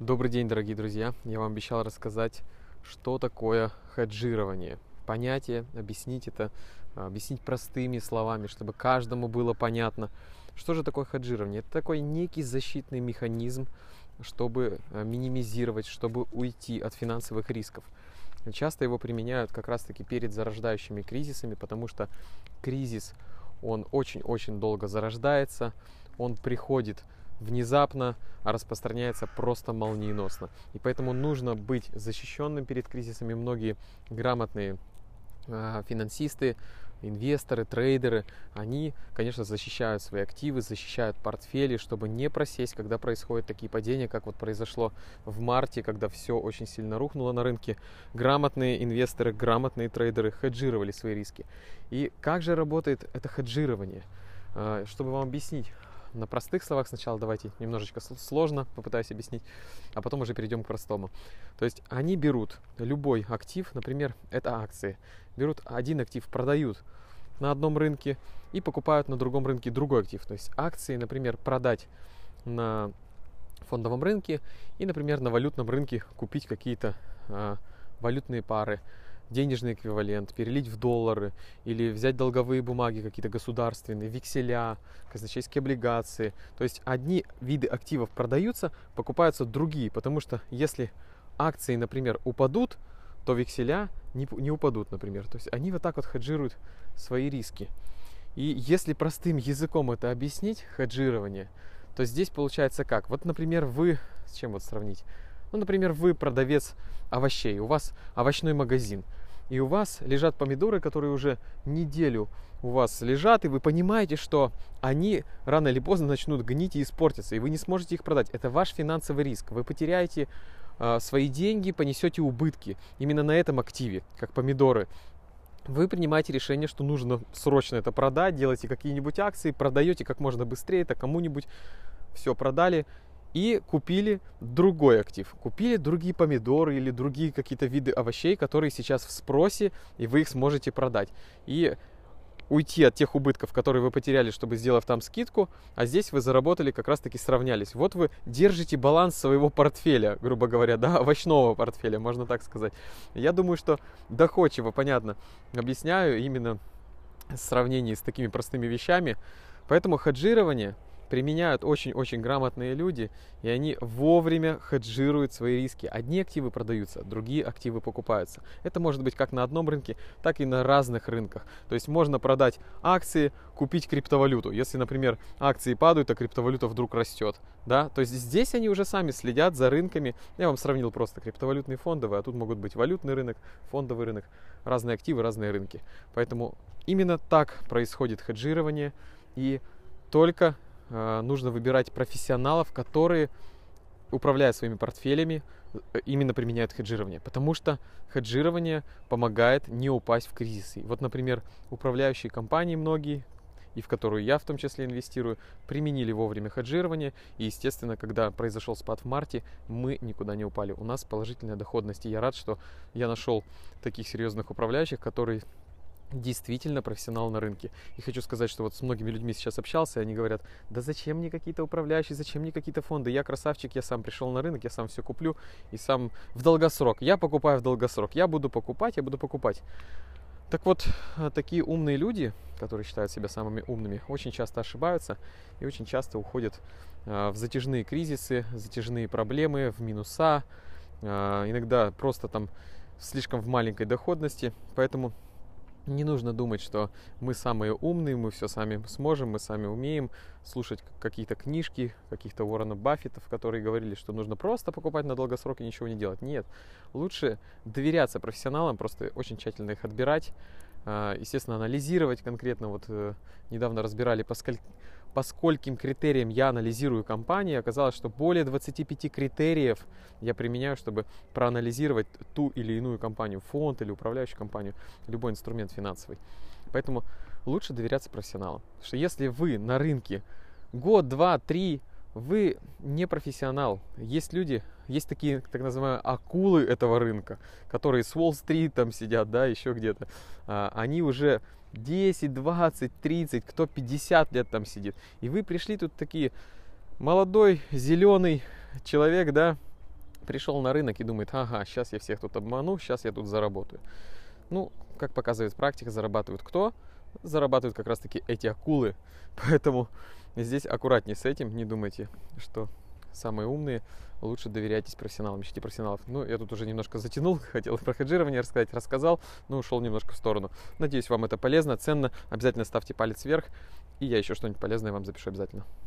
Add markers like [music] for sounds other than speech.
Добрый день, дорогие друзья. Я вам обещал рассказать, что такое хеджирование. Понятие, объяснить это, объяснить простыми словами, чтобы каждому было понятно, что же такое хеджирование. Это такой некий защитный механизм, чтобы э, минимизировать, чтобы уйти от финансовых рисков. Часто его применяют как раз-таки перед зарождающими кризисами, потому что кризис, он очень-очень долго зарождается, он приходит внезапно, а распространяется просто молниеносно. И поэтому нужно быть защищенным перед кризисами. Многие грамотные э, финансисты, инвесторы, трейдеры, они, конечно, защищают свои активы, защищают портфели, чтобы не просесть, когда происходят такие падения, как вот произошло в марте, когда все очень сильно рухнуло на рынке. Грамотные инвесторы, грамотные трейдеры хеджировали свои риски. И как же работает это хеджирование? А, чтобы вам объяснить, на простых словах сначала давайте немножечко сложно попытаюсь объяснить, а потом уже перейдем к простому. То есть они берут любой актив, например, это акции, берут один актив, продают на одном рынке и покупают на другом рынке другой актив. То есть акции, например, продать на фондовом рынке и, например, на валютном рынке купить какие-то а, валютные пары денежный эквивалент, перелить в доллары или взять долговые бумаги какие-то государственные, векселя, казначейские облигации. То есть одни виды активов продаются, покупаются другие, потому что если акции, например, упадут, то векселя не, не упадут, например. То есть они вот так вот хеджируют свои риски. И если простым языком это объяснить, хеджирование, то здесь получается как? Вот, например, вы, с чем вот сравнить? Ну, например, вы продавец овощей, у вас овощной магазин, и у вас лежат помидоры, которые уже неделю у вас лежат, и вы понимаете, что они рано или поздно начнут гнить и испортиться, и вы не сможете их продать. Это ваш финансовый риск. Вы потеряете э, свои деньги, понесете убытки именно на этом активе, как помидоры. Вы принимаете решение, что нужно срочно это продать, делаете какие-нибудь акции, продаете как можно быстрее это кому-нибудь, все продали, и купили другой актив. Купили другие помидоры или другие какие-то виды овощей, которые сейчас в спросе, и вы их сможете продать. И уйти от тех убытков, которые вы потеряли, чтобы сделав там скидку, а здесь вы заработали, как раз таки сравнялись. Вот вы держите баланс своего портфеля, грубо говоря, да, овощного портфеля, можно так сказать. Я думаю, что доходчиво, понятно, объясняю именно в сравнении с такими простыми вещами. Поэтому хеджирование – применяют очень-очень грамотные люди, и они вовремя хеджируют свои риски. Одни активы продаются, другие активы покупаются. Это может быть как на одном рынке, так и на разных рынках. То есть можно продать акции, купить криптовалюту. Если, например, акции падают, а криптовалюта вдруг растет. Да? То есть здесь они уже сами следят за рынками. Я вам сравнил просто криптовалютные фондовые, а тут могут быть валютный рынок, фондовый рынок, разные активы, разные рынки. Поэтому именно так происходит хеджирование. И только нужно выбирать профессионалов, которые, управляя своими портфелями, э, именно применяют хеджирование. Потому что хеджирование помогает не упасть в кризисы. Вот, например, управляющие компании многие, и в которую я в том числе инвестирую, применили вовремя хеджирование. И, естественно, когда произошел спад в марте, мы никуда не упали. У нас положительная доходность. И я рад, что я нашел таких серьезных управляющих, которые действительно профессионал на рынке. И хочу сказать, что вот с многими людьми сейчас общался, и они говорят, да зачем мне какие-то управляющие, зачем мне какие-то фонды, я красавчик, я сам пришел на рынок, я сам все куплю и сам в долгосрок. Я покупаю в долгосрок, я буду покупать, я буду покупать. Так вот, э, такие умные люди, которые считают себя самыми умными, очень часто ошибаются и очень часто уходят э, в затяжные кризисы, затяжные проблемы, в минуса, э, иногда просто там слишком в маленькой доходности. Поэтому не нужно думать, что мы самые умные, мы все сами сможем, мы сами умеем слушать какие-то книжки, каких-то Уоррена Баффетов, которые говорили, что нужно просто покупать на долгосрок и ничего не делать. Нет, лучше доверяться профессионалам, просто очень тщательно их отбирать, естественно, анализировать конкретно. Вот э, недавно разбирали, по, сколь... по скольким критериям я анализирую компании. Оказалось, что более 25 критериев я применяю, чтобы проанализировать ту или иную компанию, фонд или управляющую компанию, любой инструмент финансовый. Поэтому лучше доверяться профессионалам. Что если вы на рынке год, два, три вы не профессионал. Есть люди, есть такие так называемые акулы этого рынка, которые с Уолл-стрит там сидят, да, еще где-то. А, они уже 10, 20, 30, кто 50 лет там сидит. И вы пришли тут такие молодой, зеленый человек, да, пришел на рынок и думает, ага, сейчас я всех тут обману, сейчас я тут заработаю. Ну, как показывает практика, зарабатывают кто? Зарабатывают как раз-таки эти акулы. [laughs] Поэтому здесь аккуратнее с этим, не думайте, что самые умные, лучше доверяйтесь профессионалам, ищите профессионалов. Ну, я тут уже немножко затянул, [laughs] хотел про хеджирование рассказать, рассказал, но ушел немножко в сторону. Надеюсь, вам это полезно, ценно. Обязательно ставьте палец вверх, и я еще что-нибудь полезное вам запишу обязательно.